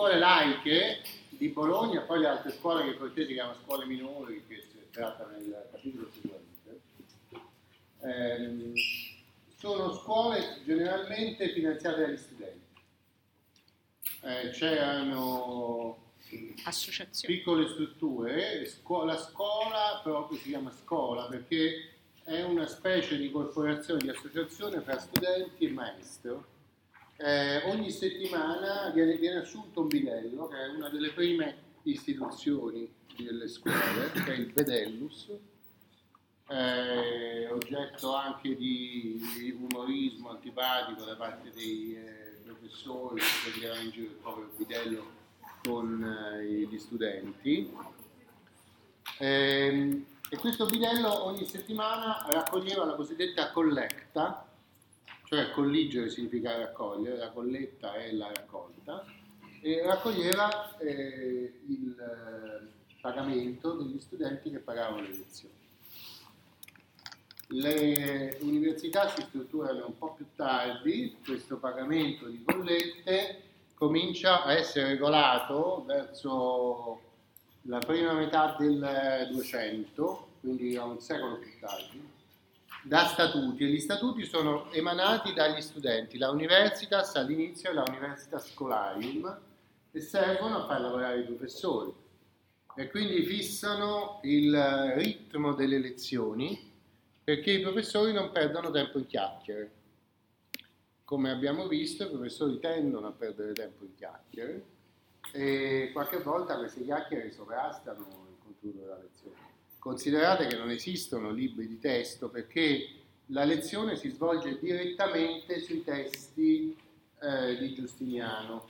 scuole laiche di Bologna, poi le altre scuole che Cortesi chiama scuole minori, che si tratta nel capitolo seguente, ehm, sono scuole generalmente finanziate dagli studenti. Eh, c'erano piccole strutture, la scuola proprio si chiama scuola perché è una specie di corporazione, di associazione tra studenti e maestro. Eh, ogni settimana viene, viene, assunto un bidello, che è una delle prime istituzioni delle scuole, che è il Bedellus, eh, oggetto anche di, umorismo antipatico da parte dei eh, professori che prendevano in giro il povero bidello con eh, gli studenti. Eh, e questo bidello ogni settimana raccoglieva la cosiddetta collecta, cioè colligere significa raccogliere, la colletta è la raccolta, e raccoglieva eh, il eh, pagamento degli studenti che pagavano le lezioni. Le università si strutturano un po' più tardi, questo pagamento di bollette comincia a essere regolato verso la prima metà del 200, quindi a un secolo più tardi, da statuti e gli statuti sono emanati dagli studenti, la Universitas all'inizio è la Universitas Scholarium e servono a far lavorare i professori e quindi fissano il ritmo delle lezioni perché i professori non perdano tempo in chiacchiere. Come abbiamo visto, i professori tendono a perdere tempo in chiacchiere e qualche volta queste chiacchiere sovrastano il contenuto della lezione. Considerate che non esistono libri di testo perché la lezione si svolge direttamente sui testi eh, di Giustiniano,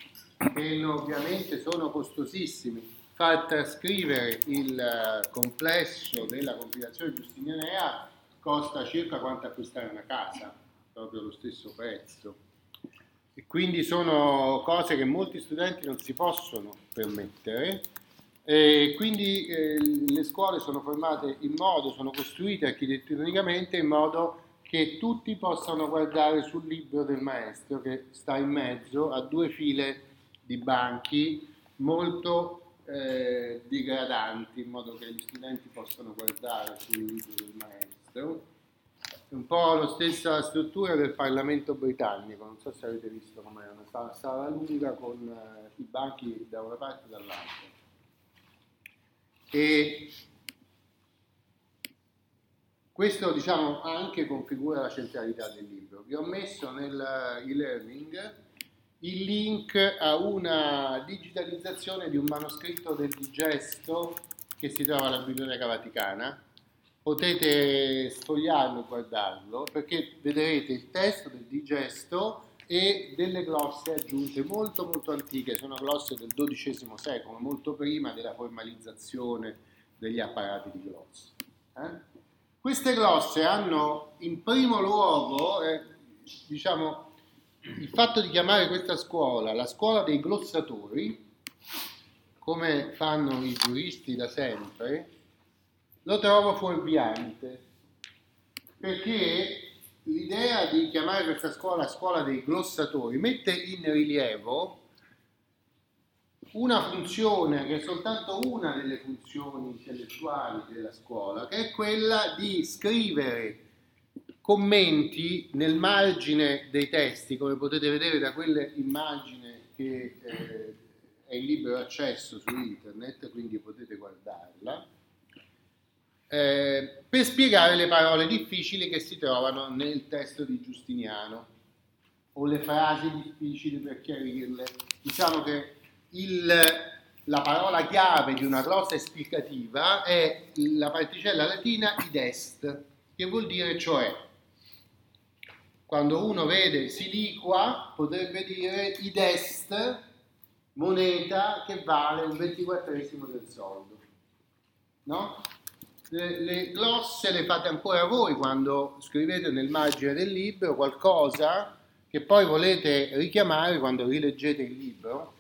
che ovviamente sono costosissimi. Far trascrivere il eh, complesso della compilazione giustinianea costa circa quanto acquistare una casa, proprio lo stesso prezzo. E quindi sono cose che molti studenti non si possono permettere. E quindi eh, le scuole sono formate in modo, sono costruite architettonicamente in modo che tutti possano guardare sul libro del maestro che sta in mezzo a due file di banchi molto eh, digradanti in modo che gli studenti possano guardare sul libro del maestro un po' la stessa struttura del Parlamento britannico, non so se avete visto com'è, una sala lunga con eh, i banchi da una parte e dall'altra. E questo diciamo anche configura la centralità del libro. Vi ho messo nell'e-learning il link a una digitalizzazione di un manoscritto del digesto che si trova alla Biblioteca Vaticana potete sfogliarlo e guardarlo perché vedrete il testo del digesto e delle glosse aggiunte molto molto antiche, sono glosse del XII secolo, molto prima della formalizzazione degli apparati di glosse. Eh? Queste glosse hanno in primo luogo, eh, diciamo, il fatto di chiamare questa scuola la scuola dei glossatori, come fanno i giuristi da sempre, lo trovo fuorviante, perché l'idea di chiamare questa scuola scuola dei glossatori mette in rilievo una funzione che è soltanto una delle funzioni intellettuali della scuola, che è quella di scrivere commenti nel margine dei testi, come potete vedere da quell'immagine che eh, è in libero accesso su internet, quindi potete guardarla eh, per spiegare le parole difficili che si trovano nel testo di Giustiniano o le frasi difficili per chiarirle. Diciamo che il, la parola chiave di una glossa esplicativa è la particella latina id est, che vuol dire cioè. Quando uno vede siliqua potrebbe dire id est, moneta che vale un ventiquattresimo del soldo. No? Le, le glosse le fate ancora voi quando scrivete nel margine del libro qualcosa che poi volete richiamare quando rileggete il libro,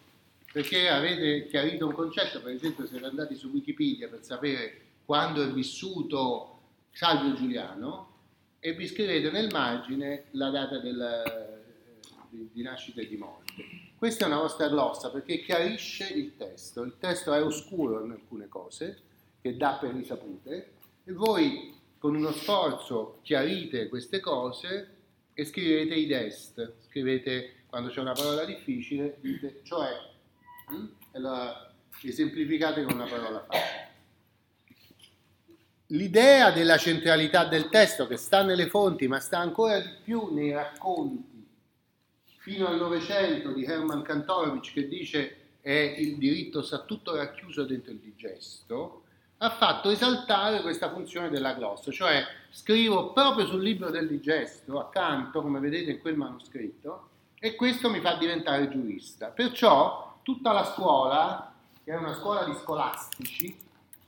perché avete chiarito un concetto, per esempio siete andati su Wikipedia per sapere quando è vissuto Salvio Giuliano e vi scrivete nel margine la data del, di, di nascita e di morte. questa è una vostra glossa perché chiarisce il testo. Il testo è oscuro in alcune cose, che dà per risapute, e voi con uno sforzo chiarite queste cose e scrivete i dest. Scrivete quando c'è una parola difficile, dite, cioè, hm? e la esemplificate con una parola facile. L'idea della centralità del testo che sta nelle fonti, ma sta ancora di più nei racconti fino al Novecento di Hermann Kantorowicz che dice è il diritto sta tutto racchiuso dentro il digesto, ha fatto esaltare questa funzione della glossa, cioè scrivo proprio sul libro del digesto, accanto, come vedete in quel manoscritto, e questo mi fa diventare giurista. Perciò tutta la scuola, che è una scuola di scolastici,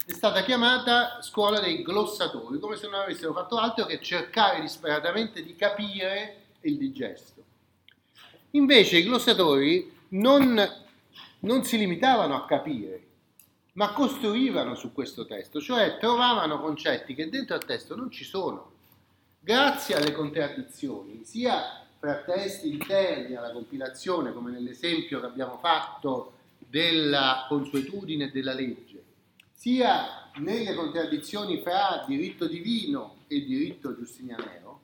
è stata chiamata scuola dei glossatori, come se non avessero fatto altro che cercare disperatamente di capire il digesto. Invece i glossatori non, non si limitavano a capire, ma costruivano su questo testo, cioè trovavano concetti che dentro al testo non ci sono. Grazie alle contraddizioni, sia fra testi interni alla compilazione, come nell'esempio che abbiamo fatto della consuetudine della legge, sia nelle contraddizioni fra diritto divino e diritto giustinianeo,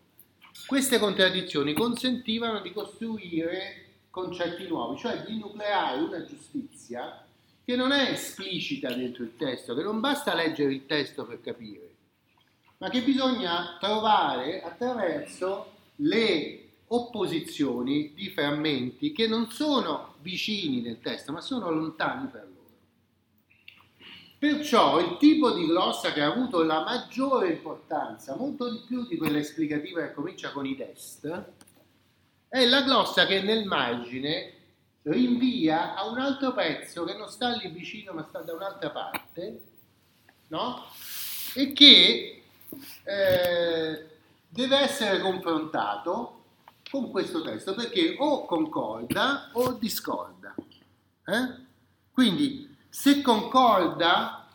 queste contraddizioni consentivano di costruire concetti nuovi, cioè di nucleare una giustizia che non è esplicita dentro il testo, che non basta leggere il testo per capire, ma che bisogna trovare attraverso le opposizioni di frammenti che non sono vicini nel testo, ma sono lontani per loro. Perciò il tipo di glossa che ha avuto la maggiore importanza, molto di più di quella esplicativa che comincia con i test, è la glossa che nel margine rinvia a un altro pezzo che non sta lì vicino ma sta da un'altra parte, no? E che eh, deve essere confrontato con questo testo perché o concorda o discorda. Eh? Quindi se concorda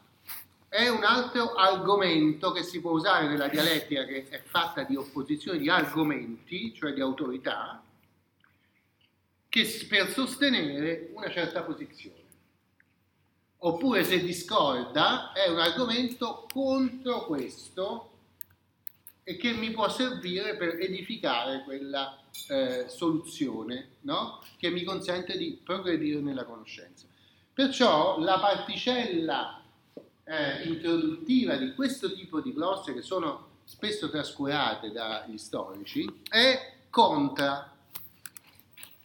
è un altro argomento che si può usare nella dialettica che è fatta di opposizione di argomenti, cioè di autorità, che per sostenere una certa posizione. Oppure se discorda è un argomento contro questo e che mi può servire per edificare quella eh, soluzione no? che mi consente di progredire nella conoscenza. Perciò la particella eh, introduttiva di questo tipo di glosse che sono spesso trascurate dagli storici è contra.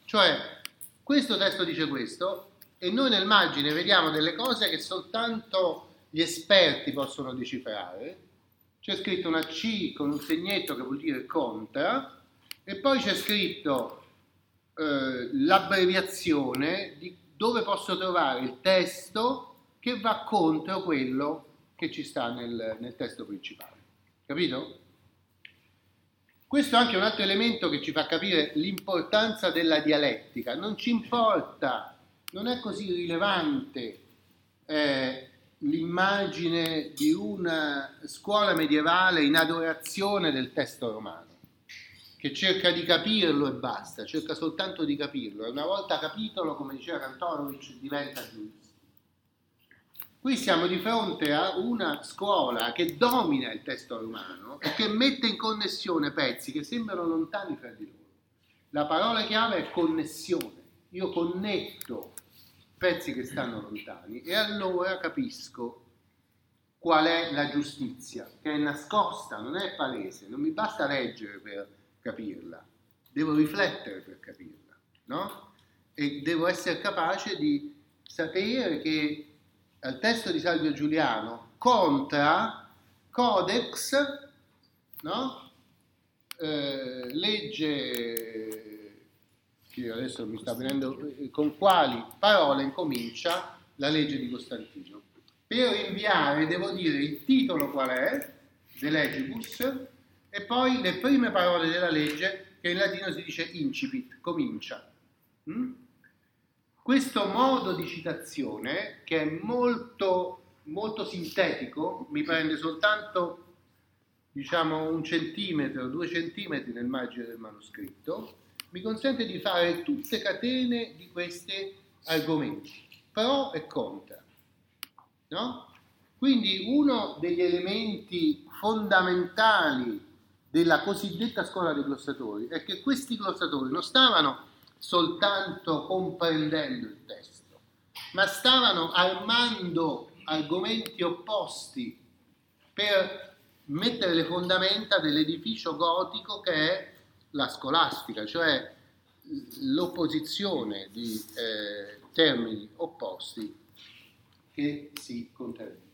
Cioè, questo testo dice questo e noi nel margine vediamo delle cose che soltanto gli esperti possono decifrare. C'è scritto una C con un segnetto che vuol dire contra e poi c'è scritto eh, l'abbreviazione di dove posso trovare il testo che va contro quello che ci sta nel, nel testo principale. Capito? Questo è anche un altro elemento che ci fa capire l'importanza della dialettica. Non ci importa, non è così rilevante eh, l'immagine di una scuola medievale in adorazione del testo romano che cerca di capirlo e basta, cerca soltanto di capirlo e una volta capitolo, come diceva Kantorowicz, diventa giusto. Qui siamo di fronte a una scuola che domina il testo romano e che mette in connessione pezzi che sembrano lontani fra di loro. La parola chiave è connessione. Io connetto pezzi che stanno lontani e allora capisco qual è la giustizia, che è nascosta, non è palese, non mi basta leggere per capirla, devo riflettere per capirla, no? E devo essere capace di sapere che al testo di Salvio Giuliano contra codex, no? Eh, legge che adesso mi sta venendo con quali parole incomincia la legge di Costantino. Per inviare devo dire il titolo qual è, De Legibus, e poi le prime parole della legge che in latino si dice incipit, comincia. Mm? Questo modo di citazione, che è molto, molto sintetico, mi prende soltanto diciamo un centimetro, due centimetri nel margine del manoscritto, mi consente di fare tutte catene di questi argomenti, pro e contra. No? Quindi uno degli elementi fondamentali della cosiddetta scuola dei glossatori è che questi glossatori non stavano soltanto comprendendo il testo, ma stavano armando argomenti opposti per mettere le fondamenta dell'edificio gotico che è la scolastica, cioè l'opposizione di eh, termini opposti che si contraddicono.